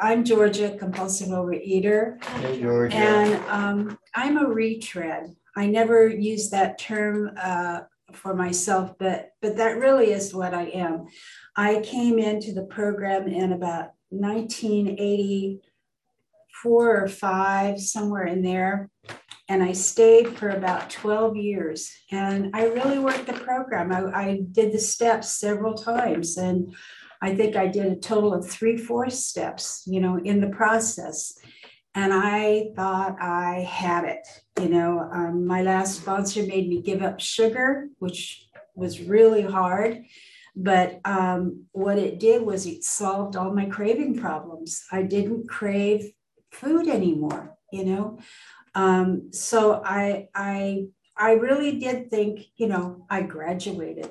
I'm Georgia, compulsive overeater. Hey, Georgia. And um, I'm a retread. I never use that term uh, for myself, but but that really is what I am. I came into the program in about 1984 or five, somewhere in there, and I stayed for about 12 years. And I really worked the program. I, I did the steps several times, and I think I did a total of three, four steps, you know, in the process. And I thought I had it. You know, um, my last sponsor made me give up sugar, which was really hard. But um, what it did was it solved all my craving problems. I didn't crave food anymore, you know. Um, so I, I, I really did think, you know, I graduated,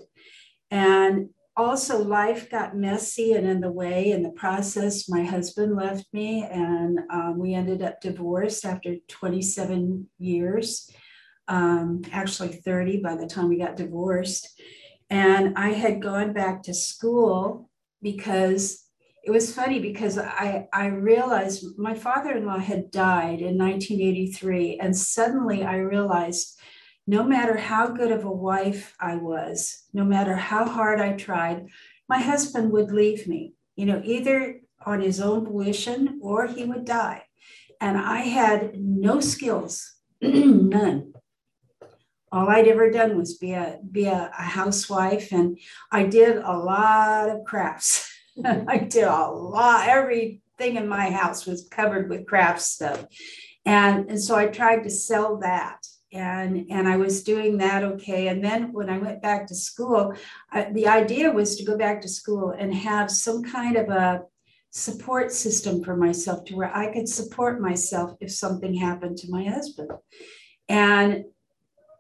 and also life got messy and in the way in the process my husband left me and um, we ended up divorced after 27 years um, actually 30 by the time we got divorced. And i had gone back to school because it was funny because I, I realized my father-in-law had died in 1983 and suddenly i realized no matter how good of a wife I was, no matter how hard I tried, my husband would leave me, you know, either on his own volition or he would die. And I had no skills, none. All I'd ever done was be a be a, a housewife, and I did a lot of crafts. I did a lot. Everything in my house was covered with craft stuff, and and so I tried to sell that and and I was doing that okay. And then when I went back to school, I, the idea was to go back to school and have some kind of a support system for myself to where I could support myself if something happened to my husband. And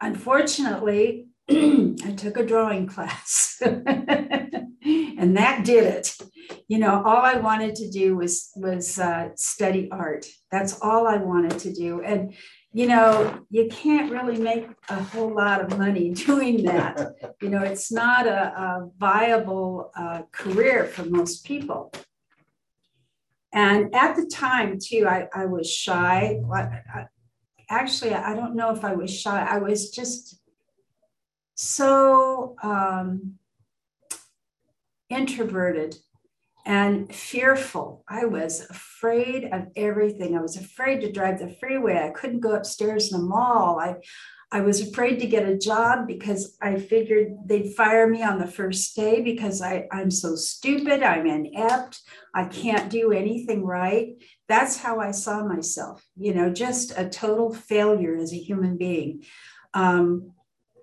unfortunately, I took a drawing class, and that did it. You know, all I wanted to do was was uh, study art. That's all I wanted to do, and you know, you can't really make a whole lot of money doing that. you know, it's not a, a viable uh, career for most people. And at the time, too, I, I was shy. I, I, actually, I don't know if I was shy. I was just so um, introverted and fearful. I was afraid of everything. I was afraid to drive the freeway. I couldn't go upstairs in the mall. I, I was afraid to get a job because I figured they'd fire me on the first day because I, I'm so stupid. I'm inept. I can't do anything right. That's how I saw myself, you know, just a total failure as a human being. Um,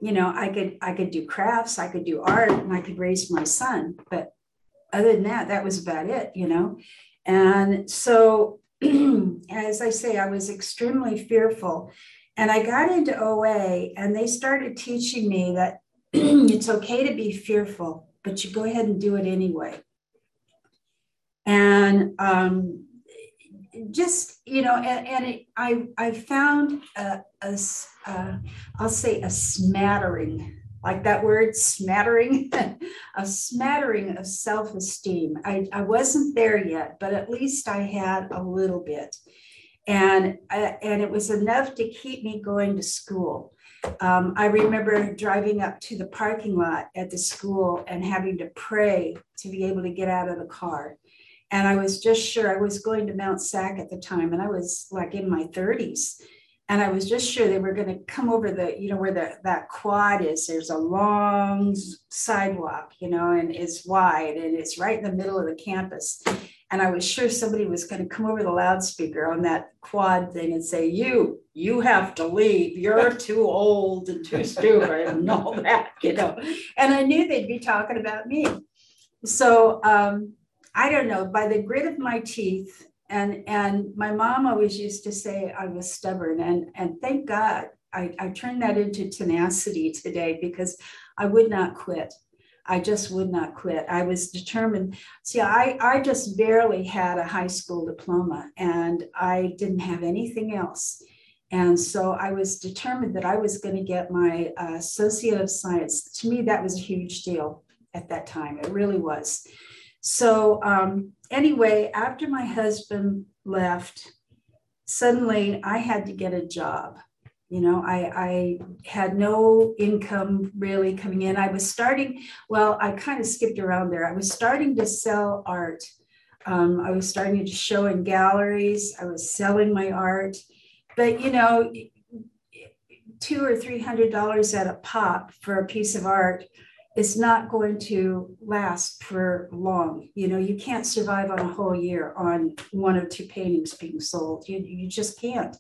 you know, I could I could do crafts, I could do art, and I could raise my son, but other than that, that was about it, you know. And so, as I say, I was extremely fearful. And I got into OA, and they started teaching me that it's okay to be fearful, but you go ahead and do it anyway. And um, just you know, and, and it, I I found a, a, a I'll say a smattering like that word smattering, a smattering of self esteem. I, I wasn't there yet, but at least I had a little bit. And, uh, and it was enough to keep me going to school. Um, I remember driving up to the parking lot at the school and having to pray to be able to get out of the car. And I was just sure I was going to Mount Sac at the time, and I was like in my 30s and I was just sure they were going to come over the, you know, where the, that quad is. There's a long sidewalk, you know, and it's wide and it's right in the middle of the campus. And I was sure somebody was going to come over the loudspeaker on that quad thing and say, You, you have to leave. You're too old and too stupid and all that, you know. And I knew they'd be talking about me. So um, I don't know, by the grit of my teeth, and and my mom always used to say I was stubborn and and thank God I, I turned that into tenacity today because I would not quit. I just would not quit. I was determined. See, I, I just barely had a high school diploma and I didn't have anything else. And so I was determined that I was going to get my uh, Associate of Science. To me, that was a huge deal at that time. It really was. So um, anyway, after my husband left, suddenly I had to get a job. You know, I, I had no income really coming in. I was starting, well, I kind of skipped around there. I was starting to sell art. Um, I was starting to show in galleries. I was selling my art. But, you know, two or three hundred dollars at a pop for a piece of art is not going to last for long. You know, you can't survive on a whole year on one or two paintings being sold. You, you just can't.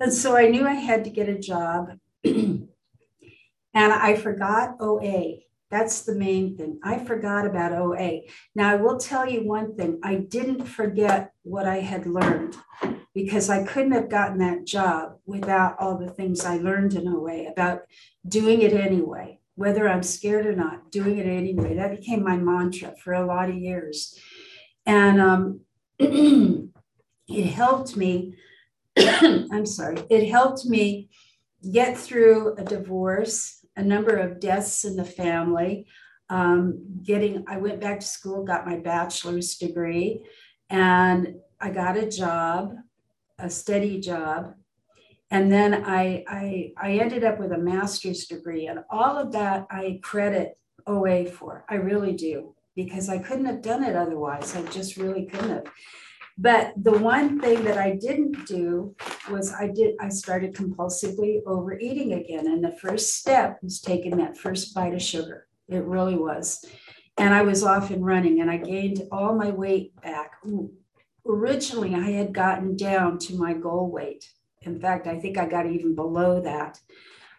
And so I knew I had to get a job. and I forgot OA. That's the main thing. I forgot about OA. Now, I will tell you one thing I didn't forget what I had learned because I couldn't have gotten that job without all the things I learned in OA about doing it anyway whether I'm scared or not, doing it anyway. That became my mantra for a lot of years. And um, it helped me, I'm sorry, it helped me get through a divorce, a number of deaths in the family. Um, getting, I went back to school, got my bachelor's degree, and I got a job, a steady job and then I, I, I ended up with a master's degree, and all of that I credit OA for. I really do, because I couldn't have done it otherwise. I just really couldn't have. But the one thing that I didn't do was I did I started compulsively overeating again. And the first step was taking that first bite of sugar. It really was. And I was off and running and I gained all my weight back. Originally, I had gotten down to my goal weight in fact, I think I got even below that.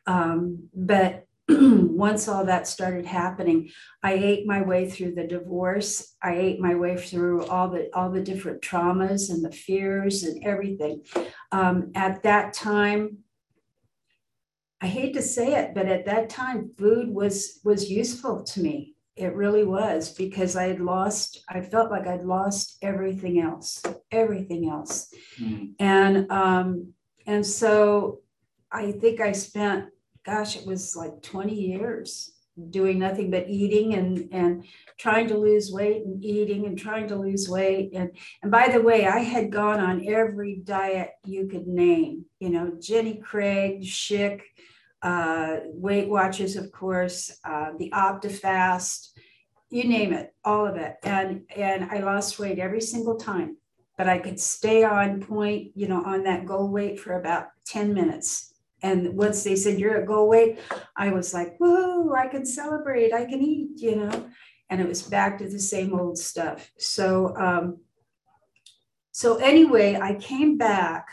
Um, but once all that started happening, I ate my way through the divorce. I ate my way through all the all the different traumas and the fears and everything. Um, at that time, I hate to say it, but at that time, food was was useful to me. It really was because I had lost. I felt like I'd lost everything else, everything else, mm. and um, and so I think I spent, gosh, it was like 20 years doing nothing but eating and, and trying to lose weight and eating and trying to lose weight. And, and by the way, I had gone on every diet you could name, you know, Jenny Craig, Schick, uh, Weight Watchers, of course, uh, the OptiFast, you name it, all of it. And, and I lost weight every single time but I could stay on point, you know, on that goal weight for about 10 minutes. And once they said you're at goal weight, I was like, whoa, I can celebrate, I can eat, you know. And it was back to the same old stuff. So um, so anyway, I came back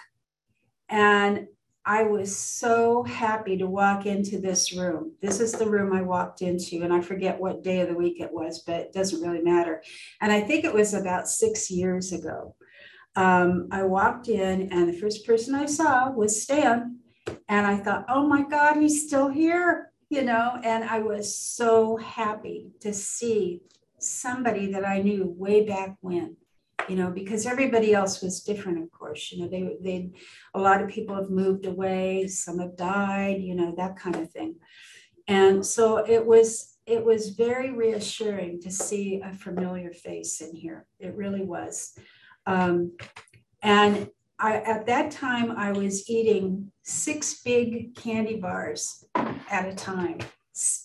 and I was so happy to walk into this room. This is the room I walked into, and I forget what day of the week it was, but it doesn't really matter. And I think it was about six years ago um, I walked in, and the first person I saw was Stan. And I thought, oh my God, he's still here, you know? And I was so happy to see somebody that I knew way back when, you know, because everybody else was different, of course. You know, they, they, a lot of people have moved away, some have died, you know, that kind of thing. And so it was, it was very reassuring to see a familiar face in here. It really was. Um, and I, at that time, I was eating six big candy bars at a time,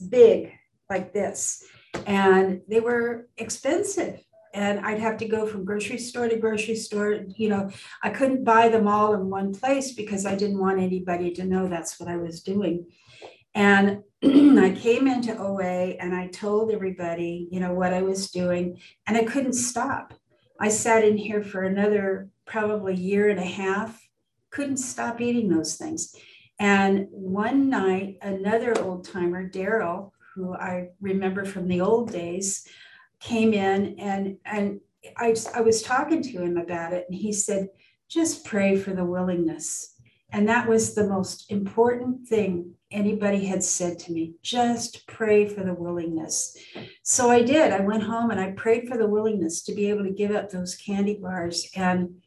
big like this. And they were expensive. And I'd have to go from grocery store to grocery store. You know, I couldn't buy them all in one place because I didn't want anybody to know that's what I was doing. And I came into OA and I told everybody, you know, what I was doing, and I couldn't stop. I sat in here for another probably year and a half, couldn't stop eating those things. And one night, another old timer, Daryl, who I remember from the old days, came in and and I, I was talking to him about it, and he said, just pray for the willingness. And that was the most important thing anybody had said to me. Just pray for the willingness. So I did. I went home and I prayed for the willingness to be able to give up those candy bars. And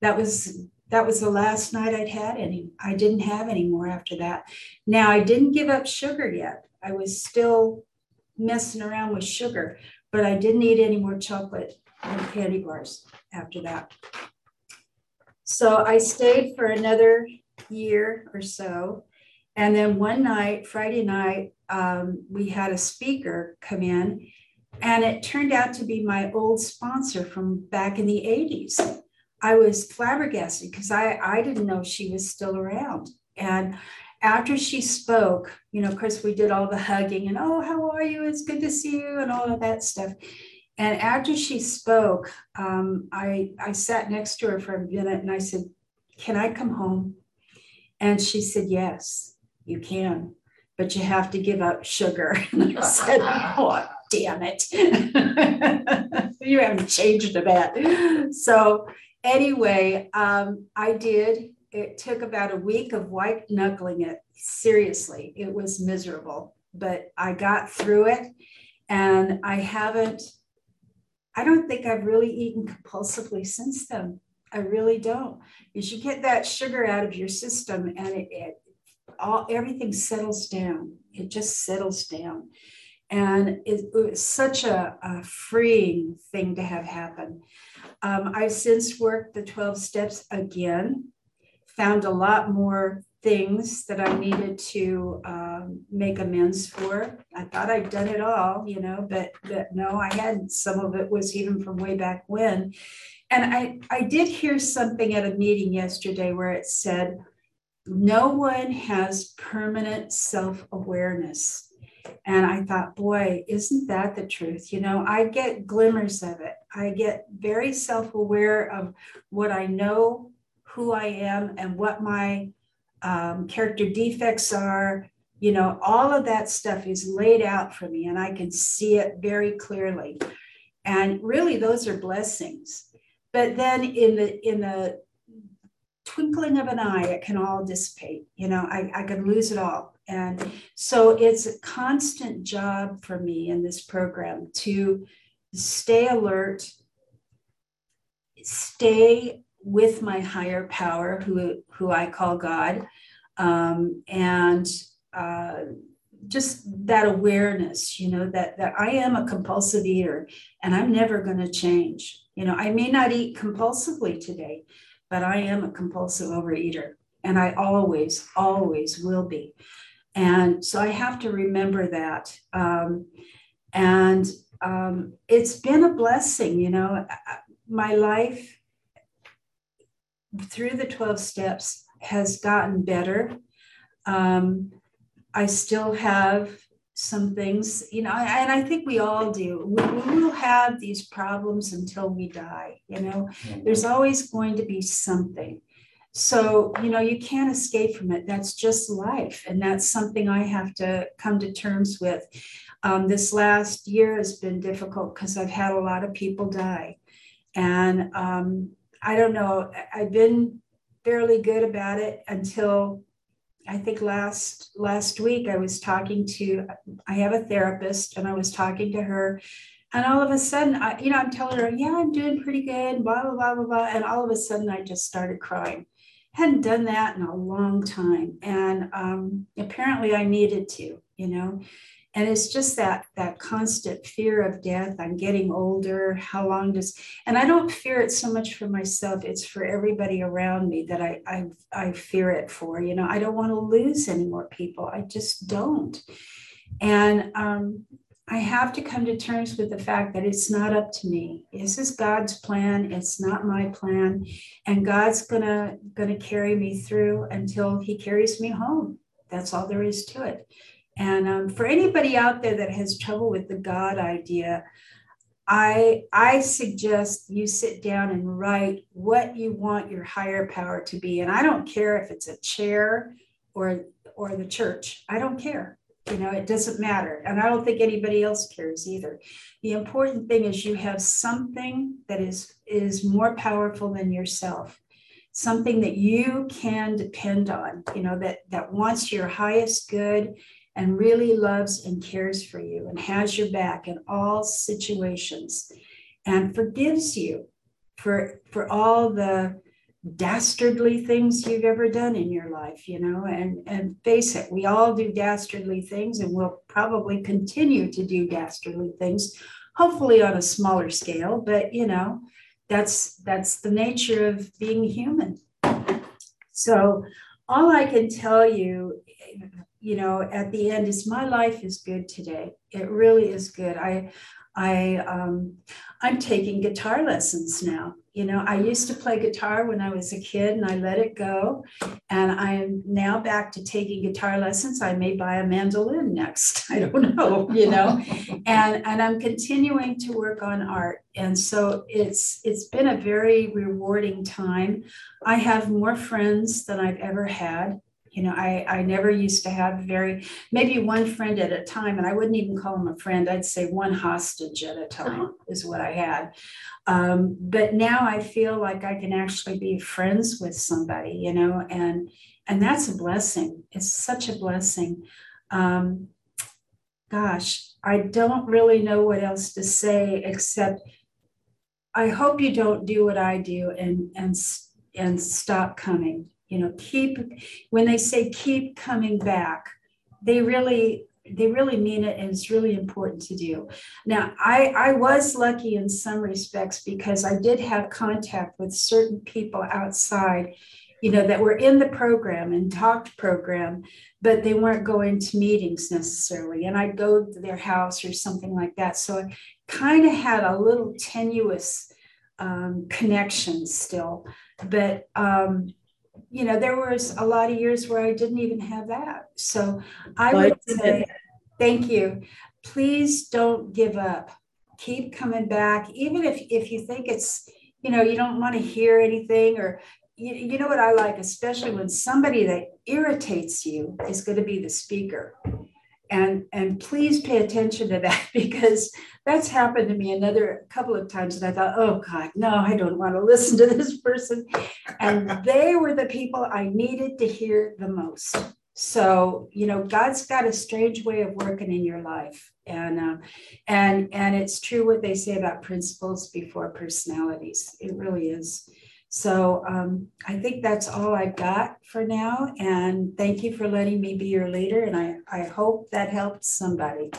that was that was the last night I'd had any. I didn't have any more after that. Now I didn't give up sugar yet. I was still messing around with sugar, but I didn't eat any more chocolate and candy bars after that. So I stayed for another year or so. And then one night, Friday night, um, we had a speaker come in, and it turned out to be my old sponsor from back in the 80s. I was flabbergasted because I, I didn't know she was still around. And after she spoke, you know, of course, we did all the hugging and, oh, how are you? It's good to see you, and all of that stuff. And after she spoke, um, I, I sat next to her for a minute and I said, Can I come home? And she said, Yes, you can, but you have to give up sugar. And I said, Oh, damn it. you haven't changed a bit. So, anyway, um, I did. It took about a week of white knuckling it. Seriously, it was miserable, but I got through it. And I haven't I don't think I've really eaten compulsively since then. I really don't. Because you get that sugar out of your system and it, it all everything settles down. It just settles down. And it, it was such a, a, freeing thing to have happen. Um, I've since worked the 12 steps again, found a lot more things that I needed to um, make amends for. I thought I'd done it all, you know, but, but no, I hadn't. Some of it was even from way back when. And I, I did hear something at a meeting yesterday where it said, no one has permanent self awareness. And I thought, boy, isn't that the truth? You know, I get glimmers of it. I get very self aware of what I know, who I am, and what my um, character defects are, you know, all of that stuff is laid out for me and I can see it very clearly. And really those are blessings. But then in the in the twinkling of an eye, it can all dissipate. You know, I, I can lose it all. And so it's a constant job for me in this program to stay alert, stay with my higher power, who, who I call God, um, and uh, just that awareness, you know, that, that I am a compulsive eater and I'm never going to change. You know, I may not eat compulsively today, but I am a compulsive overeater and I always, always will be. And so I have to remember that. Um, and um, it's been a blessing, you know, my life through the 12 steps has gotten better. Um, I still have some things, you know, and I think we all do. We, we, will have these problems until we die, you know, mm-hmm. there's always going to be something. So, you know, you can't escape from it. That's just life. And that's something I have to come to terms with. Um, this last year has been difficult because I've had a lot of people die. And um, I don't know, I've been fairly good about it until I think last last week I was talking to I have a therapist and I was talking to her. And all of a sudden I you know I'm telling her yeah I'm doing pretty good blah blah blah blah blah. And all of a sudden I just started crying. Hadn't done that in a long time. And um, apparently I needed to you know and it's just that that constant fear of death. I'm getting older. How long does and i don't fear it so much for myself. It's for everybody around me that i i, I fear it for. You know i don't want to lose any more people. I just don't. And um, i have to come to terms with the fact that it's not up to me. This is god's plan. It's not my plan. And god's gonna gonna carry me through until he carries me home. That's all there is to it and um, for anybody out there that has trouble with the God idea, I, I suggest you sit down and write what you want your higher power to be. And I don't care if it's a chair or, or the church, I don't care. You know, it doesn't matter. And I don't think anybody else cares either. The important thing is you have something that is, is more powerful than yourself something that you can depend on you know that that wants your highest good and really loves and cares for you and has your back in all situations and forgives you for for all the dastardly things you've ever done in your life you know and and face it we all do dastardly things and we'll probably continue to do dastardly things hopefully on a smaller scale, but you know, that's that's the nature of being human. So all I can tell you, you know, at the end is my life is good today. It really is good. I I um, I'm taking guitar lessons now. You know, I used to play guitar when I was a kid and I let it go. And I am now back to taking guitar lessons. I may buy a mandolin next. I don't know, you know. and and I'm continuing to work on art. And so it's it's been a very rewarding time. I have more friends than I've ever had you know, I, I never used to have very, maybe one friend at a time, and I wouldn't even call him a friend. I'd say one hostage at a time uh-huh. is what I had. Um, but now I feel like I can actually be friends with somebody, you know, and and that's a blessing. It's such a blessing. Um, gosh, I don't really know what else to say except I hope you don't do what I do and and and stop coming you know keep when they say keep coming back they really they really mean it and it's really important to do. Now i i was lucky in some respects because i did have contact with certain people outside you know that were in the program and talked program but they weren't going to meetings necessarily. And i'd go to their house or something like that. So i kind of had a little tenuous um, connection still. But um, you know, there was a lot of years where I didn't even have that. So I would say, thank you. Please don't give up. Keep coming back, even if if you think it's, you know, you don't want to hear anything or you, you know what I like, especially when somebody that irritates you is going to be the speaker and and please pay attention to that because that's happened to me another couple of times and i thought oh god no i don't want to listen to this person. And they were the people i needed to hear the most. So you know god's got a strange way of working in your life. And uh, and and it's true what they say about principles before personalities. It really is so um, I think that's all I've got for now. And thank you for letting me be your leader. And I, I hope that helped somebody.